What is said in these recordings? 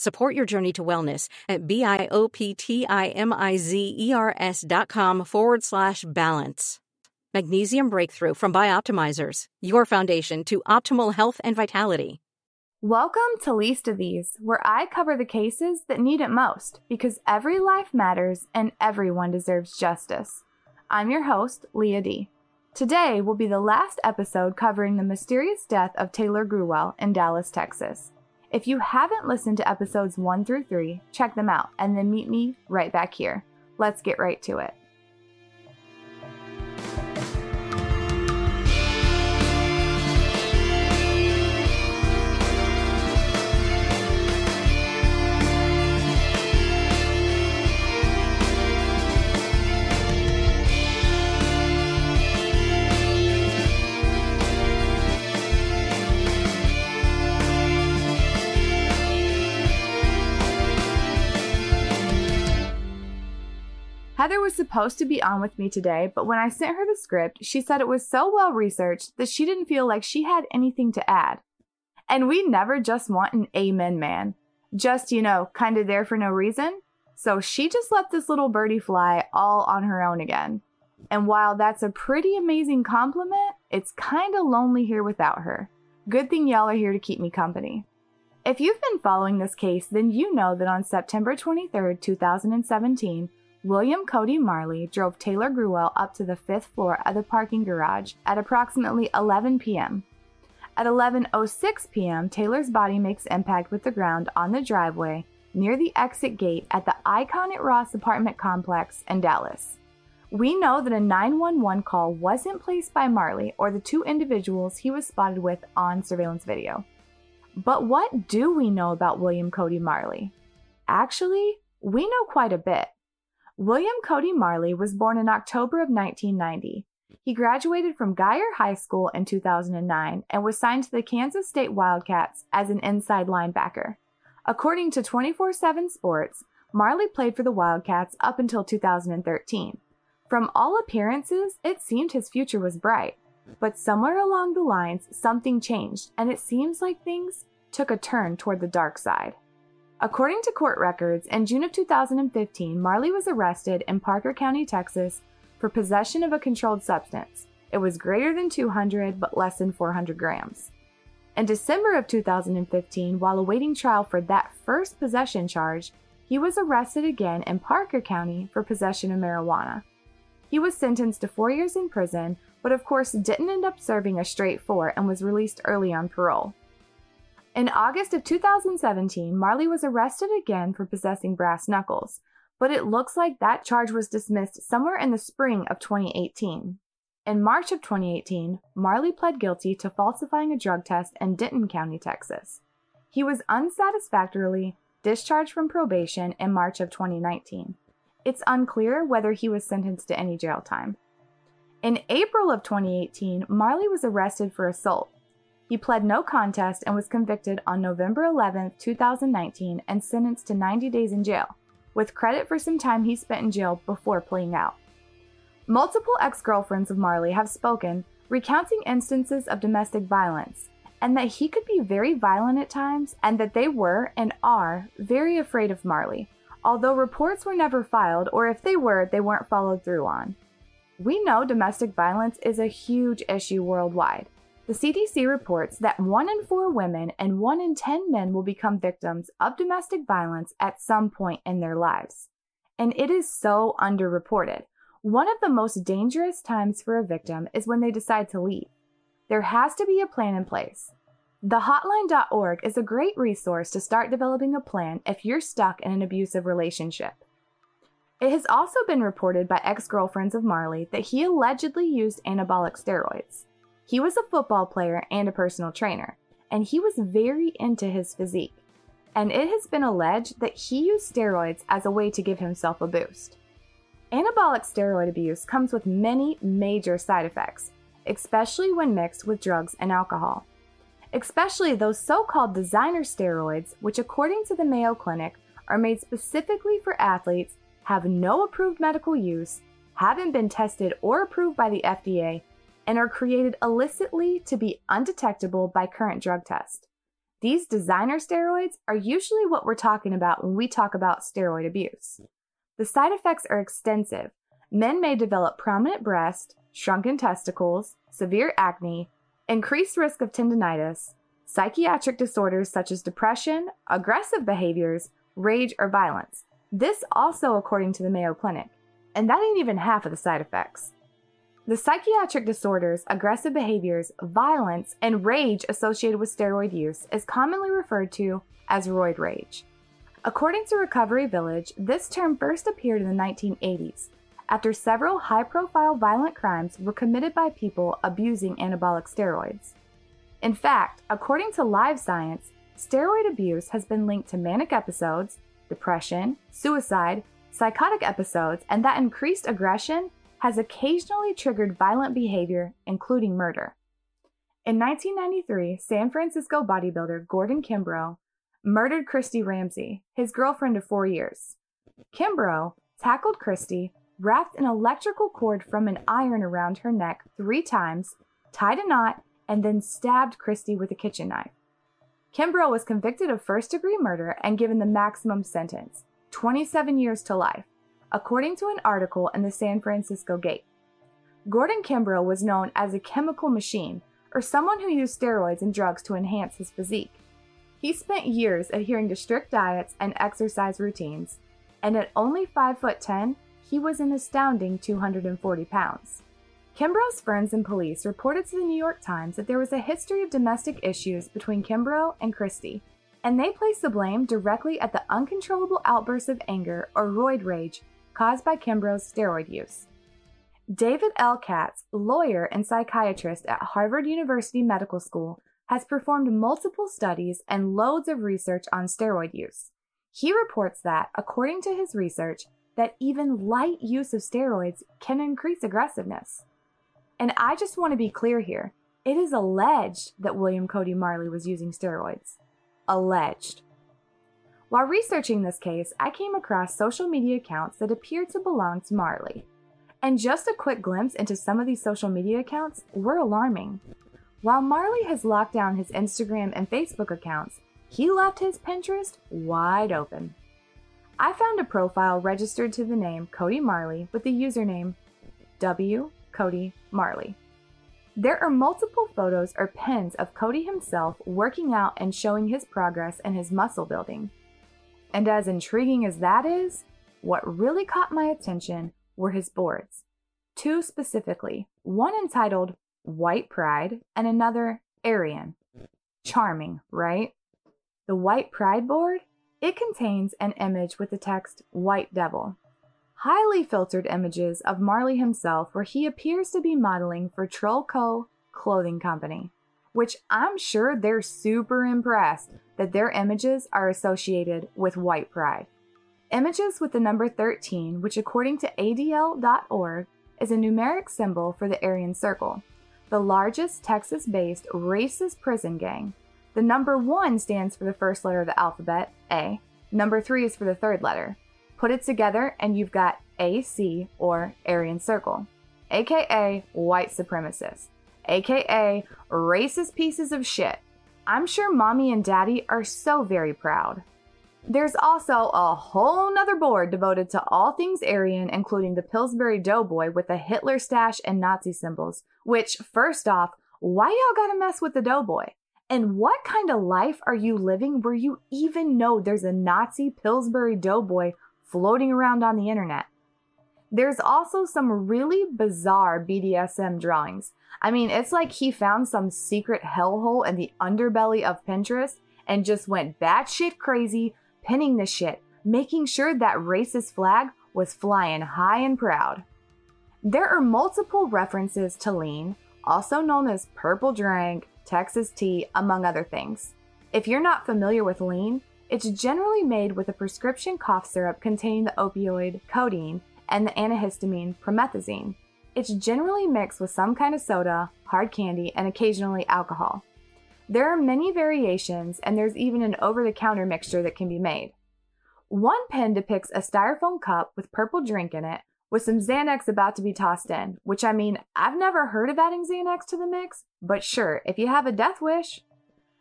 Support your journey to wellness at B-I-O-P-T-I-M-I-Z-E-R-S dot com forward slash balance. Magnesium Breakthrough from Bioptimizers, your foundation to optimal health and vitality. Welcome to Least of These, where I cover the cases that need it most because every life matters and everyone deserves justice. I'm your host, Leah D. Today will be the last episode covering the mysterious death of Taylor Gruwell in Dallas, Texas. If you haven't listened to episodes 1 through 3, check them out and then meet me right back here. Let's get right to it. Heather was supposed to be on with me today, but when I sent her the script, she said it was so well researched that she didn't feel like she had anything to add. And we never just want an amen man, just, you know, kind of there for no reason. So she just let this little birdie fly all on her own again. And while that's a pretty amazing compliment, it's kind of lonely here without her. Good thing y'all are here to keep me company. If you've been following this case, then you know that on September 23rd, 2017, William Cody Marley drove Taylor Gruwell up to the fifth floor of the parking garage at approximately 11 p.m. At 11:06 p.m., Taylor's body makes impact with the ground on the driveway near the exit gate at the Icon at Ross apartment complex in Dallas. We know that a 911 call wasn't placed by Marley or the two individuals he was spotted with on surveillance video. But what do we know about William Cody Marley? Actually, we know quite a bit. William Cody Marley was born in October of 1990. He graduated from Guyer High School in 2009 and was signed to the Kansas State Wildcats as an inside linebacker. According to 24 7 Sports, Marley played for the Wildcats up until 2013. From all appearances, it seemed his future was bright. But somewhere along the lines, something changed, and it seems like things took a turn toward the dark side. According to court records, in June of 2015, Marley was arrested in Parker County, Texas, for possession of a controlled substance. It was greater than 200 but less than 400 grams. In December of 2015, while awaiting trial for that first possession charge, he was arrested again in Parker County for possession of marijuana. He was sentenced to four years in prison, but of course didn't end up serving a straight four and was released early on parole. In August of 2017, Marley was arrested again for possessing brass knuckles, but it looks like that charge was dismissed somewhere in the spring of 2018. In March of 2018, Marley pled guilty to falsifying a drug test in Denton County, Texas. He was unsatisfactorily discharged from probation in March of 2019. It's unclear whether he was sentenced to any jail time. In April of 2018, Marley was arrested for assault, he pled no contest and was convicted on November 11, 2019, and sentenced to 90 days in jail, with credit for some time he spent in jail before pleading out. Multiple ex girlfriends of Marley have spoken, recounting instances of domestic violence, and that he could be very violent at times, and that they were and are very afraid of Marley, although reports were never filed, or if they were, they weren't followed through on. We know domestic violence is a huge issue worldwide the CDC reports that 1 in 4 women and 1 in 10 men will become victims of domestic violence at some point in their lives. And it is so underreported. One of the most dangerous times for a victim is when they decide to leave. there has to be a plan in place. The hotline.org is a great resource to start developing a plan if you're stuck in an abusive relationship. It has also been reported by ex girlfriends of Marley that he allegedly used anabolic steroids. He was a football player and a personal trainer, and he was very into his physique. And it has been alleged that he used steroids as a way to give himself a boost. Anabolic steroid abuse comes with many major side effects, especially when mixed with drugs and alcohol. Especially those so called designer steroids, which, according to the Mayo Clinic, are made specifically for athletes have no approved medical use, haven't been tested or approved by the FDA, and are created illicitly to be undetectable by current drug tests. These designer steroids are usually what we're talking about when we talk about steroid abuse. The side effects are extensive. Men may develop prominent breast, shrunken testicles, severe acne, increased risk of tendonitis, psychiatric disorders such as depression, aggressive behaviors, rage, or violence. This also according to the Mayo Clinic. And that ain't even half of the side effects. The psychiatric disorders, aggressive behaviors, violence, and rage associated with steroid use is commonly referred to as roid rage. According to Recovery Village, this term first appeared in the 1980s after several high profile violent crimes were committed by people abusing anabolic steroids. In fact, according to Live Science, steroid abuse has been linked to manic episodes, depression, suicide, psychotic episodes, and that increased aggression has occasionally triggered violent behavior, including murder. In 1993, San Francisco bodybuilder Gordon Kimbrough murdered Christy Ramsey, his girlfriend of four years. Kimbrough tackled Christy, wrapped an electrical cord from an iron around her neck three times, tied a knot, and then stabbed Christy with a kitchen knife. Kimbrough was convicted of first degree murder and given the maximum sentence 27 years to life, according to an article in the San Francisco Gate. Gordon Kimbrough was known as a chemical machine, or someone who used steroids and drugs to enhance his physique. He spent years adhering to strict diets and exercise routines, and at only 5 foot 10, he was an astounding 240 pounds. Kimbrough's friends and police reported to the New York Times that there was a history of domestic issues between Kimbrough and Christie, and they placed the blame directly at the uncontrollable outbursts of anger or roid rage caused by Kimbrough's steroid use. David L. Katz, lawyer and psychiatrist at Harvard University Medical School, has performed multiple studies and loads of research on steroid use. He reports that, according to his research, that even light use of steroids can increase aggressiveness. And I just want to be clear here. It is alleged that William Cody Marley was using steroids. Alleged. While researching this case, I came across social media accounts that appeared to belong to Marley. And just a quick glimpse into some of these social media accounts were alarming. While Marley has locked down his Instagram and Facebook accounts, he left his Pinterest wide open. I found a profile registered to the name Cody Marley with the username W Cody Marley. There are multiple photos or pins of Cody himself working out and showing his progress and his muscle building. And as intriguing as that is, what really caught my attention were his boards. Two specifically, one entitled White Pride and another Aryan. Charming, right? The White Pride board? It contains an image with the text White Devil highly filtered images of Marley himself where he appears to be modeling for Trollco Clothing Company, which I'm sure they're super impressed that their images are associated with white pride. Images with the number 13, which according to ADL.org is a numeric symbol for the Aryan Circle, the largest Texas based racist prison gang. The number 1 stands for the first letter of the alphabet, A. Number 3 is for the third letter, Put it together and you've got AC or Aryan Circle, aka white supremacists, aka racist pieces of shit. I'm sure mommy and daddy are so very proud. There's also a whole nother board devoted to all things Aryan, including the Pillsbury Doughboy with the Hitler stash and Nazi symbols. Which, first off, why y'all gotta mess with the Doughboy? And what kind of life are you living where you even know there's a Nazi Pillsbury Doughboy floating around on the internet. There's also some really bizarre BDSM drawings. I mean, it's like he found some secret hellhole in the underbelly of Pinterest and just went batshit crazy, pinning the shit, making sure that racist flag was flying high and proud. There are multiple references to lean, also known as purple drink, Texas tea, among other things. If you're not familiar with lean, it's generally made with a prescription cough syrup containing the opioid codeine and the antihistamine promethazine. It's generally mixed with some kind of soda, hard candy, and occasionally alcohol. There are many variations, and there's even an over the counter mixture that can be made. One pen depicts a styrofoam cup with purple drink in it, with some Xanax about to be tossed in, which I mean, I've never heard of adding Xanax to the mix, but sure, if you have a death wish.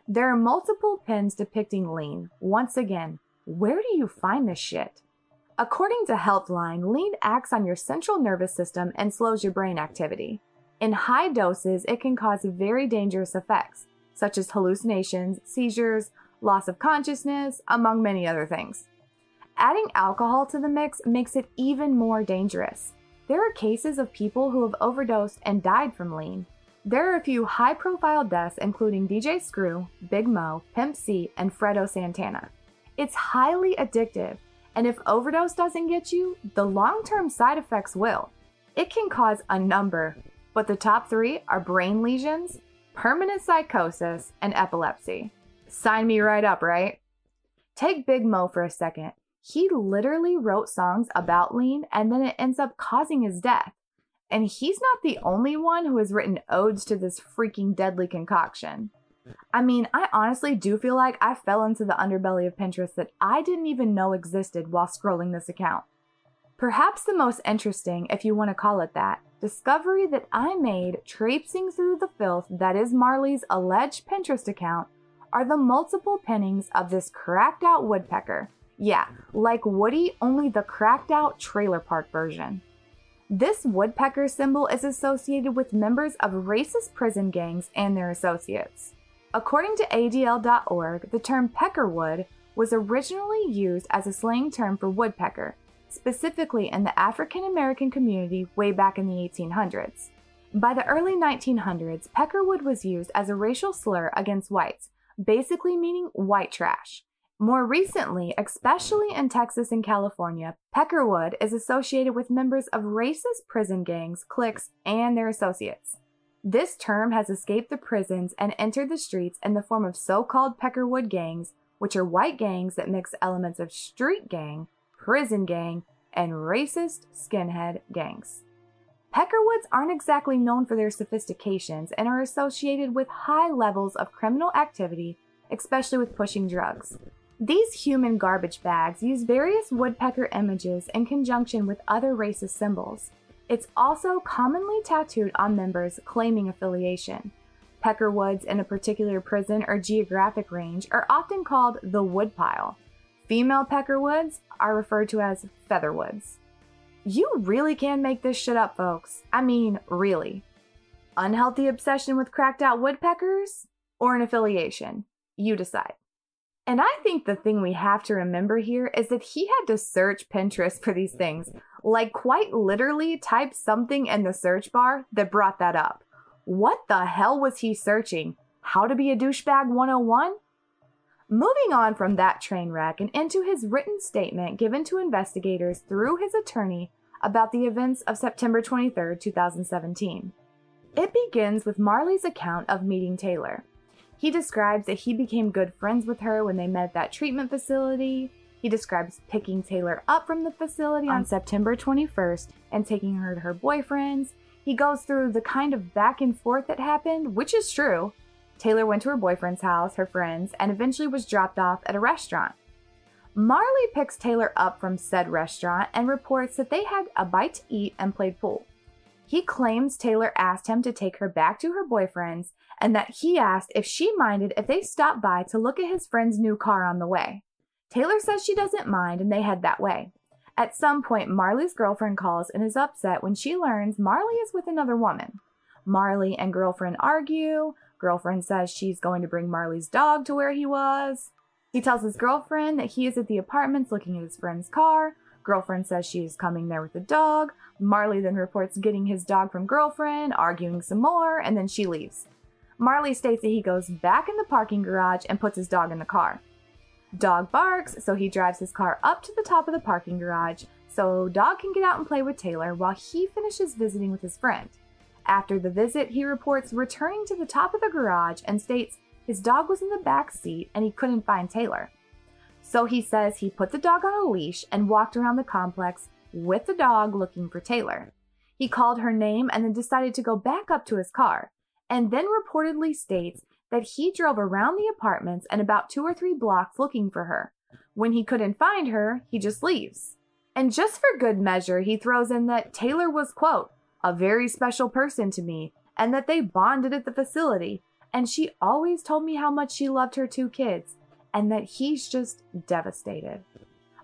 There are multiple pens depicting lean. Once again, where do you find this shit? According to Healthline, lean acts on your central nervous system and slows your brain activity. In high doses, it can cause very dangerous effects, such as hallucinations, seizures, loss of consciousness, among many other things. Adding alcohol to the mix makes it even more dangerous. There are cases of people who have overdosed and died from lean. There are a few high profile deaths, including DJ Screw, Big Mo, Pimp C, and Fredo Santana. It's highly addictive and if overdose doesn't get you, the long term side effects will. It can cause a number, but the top three are brain lesions, permanent psychosis, and epilepsy. Sign me right up, right? Take Big Mo for a second. He literally wrote songs about lean and then it ends up causing his death. And he's not the only one who has written odes to this freaking deadly concoction. I mean, I honestly do feel like I fell into the underbelly of Pinterest that I didn't even know existed while scrolling this account. Perhaps the most interesting, if you want to call it that, discovery that I made traipsing through the filth that is Marley's alleged Pinterest account are the multiple pinnings of this cracked out woodpecker. Yeah, like Woody, only the cracked out trailer park version. This woodpecker symbol is associated with members of racist prison gangs and their associates. According to ADL.org, the term peckerwood was originally used as a slang term for woodpecker, specifically in the African American community way back in the 1800s. By the early 1900s, peckerwood was used as a racial slur against whites, basically meaning white trash. More recently, especially in Texas and California, peckerwood is associated with members of racist prison gangs, cliques, and their associates. This term has escaped the prisons and entered the streets in the form of so called Peckerwood gangs, which are white gangs that mix elements of street gang, prison gang, and racist skinhead gangs. Peckerwoods aren't exactly known for their sophistications and are associated with high levels of criminal activity, especially with pushing drugs. These human garbage bags use various woodpecker images in conjunction with other racist symbols. It's also commonly tattooed on members claiming affiliation. Peckerwoods in a particular prison or geographic range are often called the woodpile. Female peckerwoods are referred to as featherwoods. You really can make this shit up, folks. I mean, really. Unhealthy obsession with cracked out woodpeckers or an affiliation? You decide. And I think the thing we have to remember here is that he had to search Pinterest for these things. Like, quite literally, type something in the search bar that brought that up. What the hell was he searching? How to be a douchebag 101? Moving on from that train wreck and into his written statement given to investigators through his attorney about the events of September 23, 2017. It begins with Marley's account of meeting Taylor. He describes that he became good friends with her when they met at that treatment facility. He describes picking Taylor up from the facility on ah. September 21st and taking her to her boyfriend's. He goes through the kind of back and forth that happened, which is true. Taylor went to her boyfriend's house, her friends, and eventually was dropped off at a restaurant. Marley picks Taylor up from said restaurant and reports that they had a bite to eat and played pool. He claims Taylor asked him to take her back to her boyfriend's and that he asked if she minded if they stopped by to look at his friend's new car on the way. Taylor says she doesn't mind and they head that way. At some point, Marley's girlfriend calls and is upset when she learns Marley is with another woman. Marley and girlfriend argue. Girlfriend says she's going to bring Marley's dog to where he was. He tells his girlfriend that he is at the apartments looking at his friend's car. Girlfriend says she's coming there with the dog. Marley then reports getting his dog from girlfriend, arguing some more, and then she leaves. Marley states that he goes back in the parking garage and puts his dog in the car. Dog barks, so he drives his car up to the top of the parking garage so Dog can get out and play with Taylor while he finishes visiting with his friend. After the visit, he reports returning to the top of the garage and states his dog was in the back seat and he couldn't find Taylor. So he says he put the dog on a leash and walked around the complex with the dog looking for Taylor. He called her name and then decided to go back up to his car, and then reportedly states that he drove around the apartments and about two or three blocks looking for her. When he couldn't find her, he just leaves. And just for good measure, he throws in that Taylor was, quote, a very special person to me, and that they bonded at the facility, and she always told me how much she loved her two kids and that he's just devastated.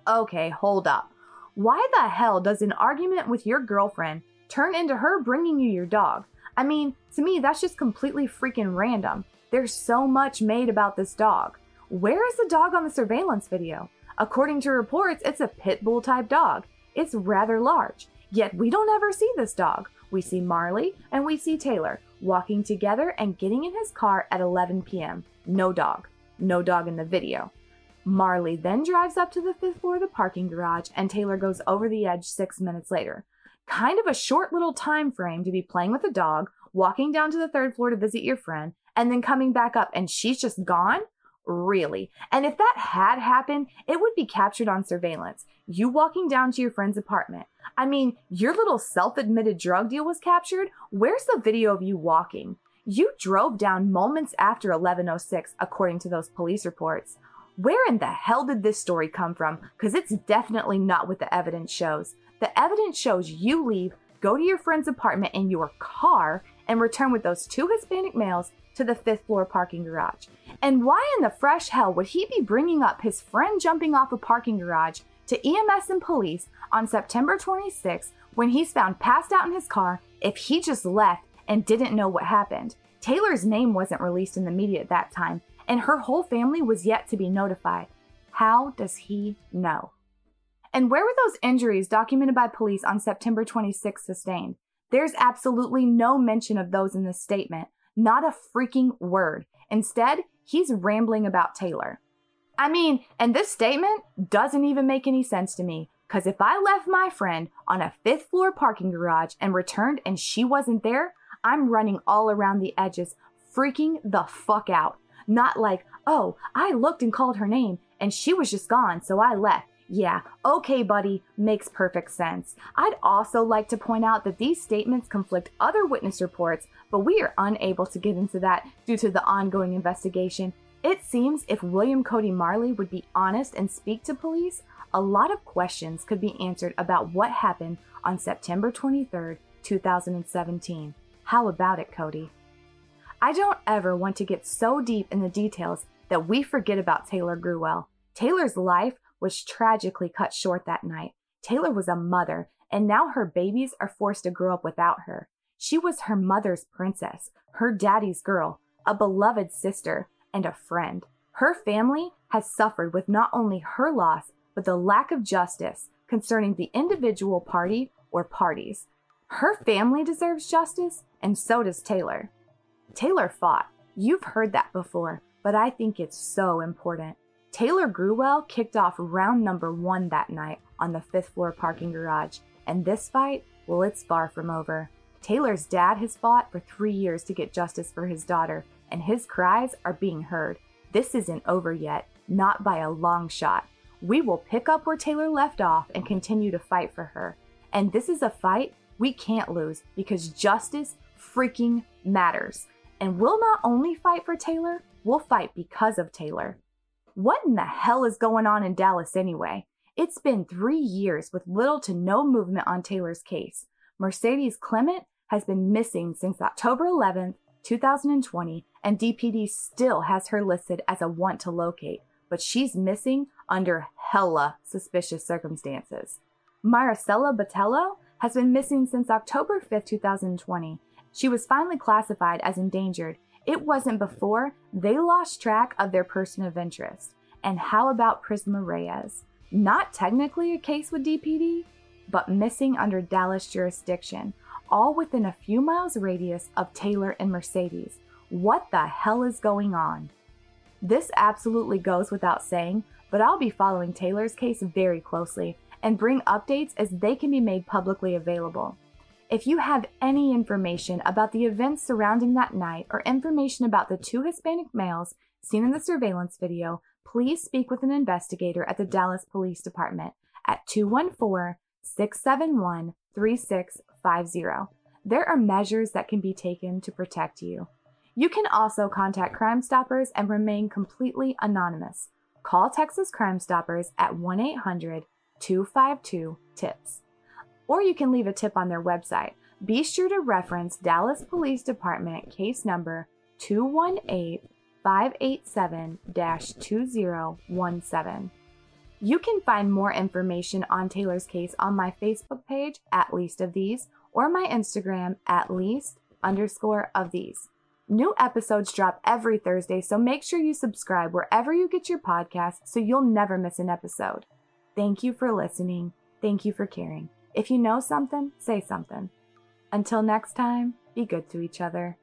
Okay, hold up. Why the hell does an argument with your girlfriend turn into her bringing you your dog? I mean, to me, that's just completely freaking random. There's so much made about this dog. Where is the dog on the surveillance video? According to reports, it's a pit bull type dog. It's rather large. Yet we don't ever see this dog. We see Marley and we see Taylor walking together and getting in his car at 11 p.m. No dog no dog in the video. Marley then drives up to the fifth floor of the parking garage, and Taylor goes over the edge six minutes later. Kind of a short little time frame to be playing with a dog, walking down to the third floor to visit your friend, and then coming back up, and she's just gone? Really? And if that had happened, it would be captured on surveillance. You walking down to your friend's apartment. I mean, your little self admitted drug deal was captured. Where's the video of you walking? You drove down moments after 1106, according to those police reports. Where in the hell did this story come from? Because it's definitely not what the evidence shows. The evidence shows you leave, go to your friend's apartment in your car, and return with those two Hispanic males to the fifth floor parking garage. And why in the fresh hell would he be bringing up his friend jumping off a parking garage to EMS and police on September 26th when he's found passed out in his car if he just left and didn't know what happened. Taylor's name wasn't released in the media at that time, and her whole family was yet to be notified. How does he know? And where were those injuries documented by police on September 26 sustained? There's absolutely no mention of those in this statement, not a freaking word. Instead, he's rambling about Taylor. I mean, and this statement doesn't even make any sense to me, because if I left my friend on a fifth floor parking garage and returned and she wasn't there, I'm running all around the edges, freaking the fuck out. Not like, oh, I looked and called her name and she was just gone, so I left. Yeah, okay, buddy, makes perfect sense. I'd also like to point out that these statements conflict other witness reports, but we are unable to get into that due to the ongoing investigation. It seems if William Cody Marley would be honest and speak to police, a lot of questions could be answered about what happened on September 23, 2017. How about it, Cody? I don't ever want to get so deep in the details that we forget about Taylor Gruwell. Taylor's life was tragically cut short that night. Taylor was a mother, and now her babies are forced to grow up without her. She was her mother's princess, her daddy's girl, a beloved sister, and a friend. Her family has suffered with not only her loss, but the lack of justice concerning the individual party or parties. Her family deserves justice, and so does Taylor. Taylor fought. You've heard that before, but I think it's so important. Taylor Gruwell kicked off round number one that night on the fifth floor parking garage, and this fight, well, it's far from over. Taylor's dad has fought for three years to get justice for his daughter, and his cries are being heard. This isn't over yet, not by a long shot. We will pick up where Taylor left off and continue to fight for her. And this is a fight we can't lose because justice freaking matters. And we'll not only fight for Taylor, we'll fight because of Taylor. What in the hell is going on in Dallas anyway? It's been three years with little to no movement on Taylor's case. Mercedes Clement has been missing since October 11th, 2020, and DPD still has her listed as a want to locate, but she's missing under hella suspicious circumstances. Maricela Botelho has been missing since October 5, 2020. She was finally classified as endangered. It wasn't before they lost track of their person of interest. And how about Prisma Reyes? Not technically a case with DPD, but missing under Dallas jurisdiction, all within a few miles radius of Taylor and Mercedes. What the hell is going on? This absolutely goes without saying, but I'll be following Taylor's case very closely and bring updates as they can be made publicly available. If you have any information about the events surrounding that night or information about the two Hispanic males seen in the surveillance video, please speak with an investigator at the Dallas Police Department at 214 671 3650. There are measures that can be taken to protect you. You can also contact Crime Stoppers and remain completely anonymous. Call Texas Crime Stoppers at 1 800 252 TIPS. Or you can leave a tip on their website. Be sure to reference Dallas Police Department case number 218 587 2017. You can find more information on Taylor's case on my Facebook page, at least of these, or my Instagram, at least underscore of these. New episodes drop every Thursday, so make sure you subscribe wherever you get your podcasts so you'll never miss an episode. Thank you for listening. Thank you for caring. If you know something, say something. Until next time, be good to each other.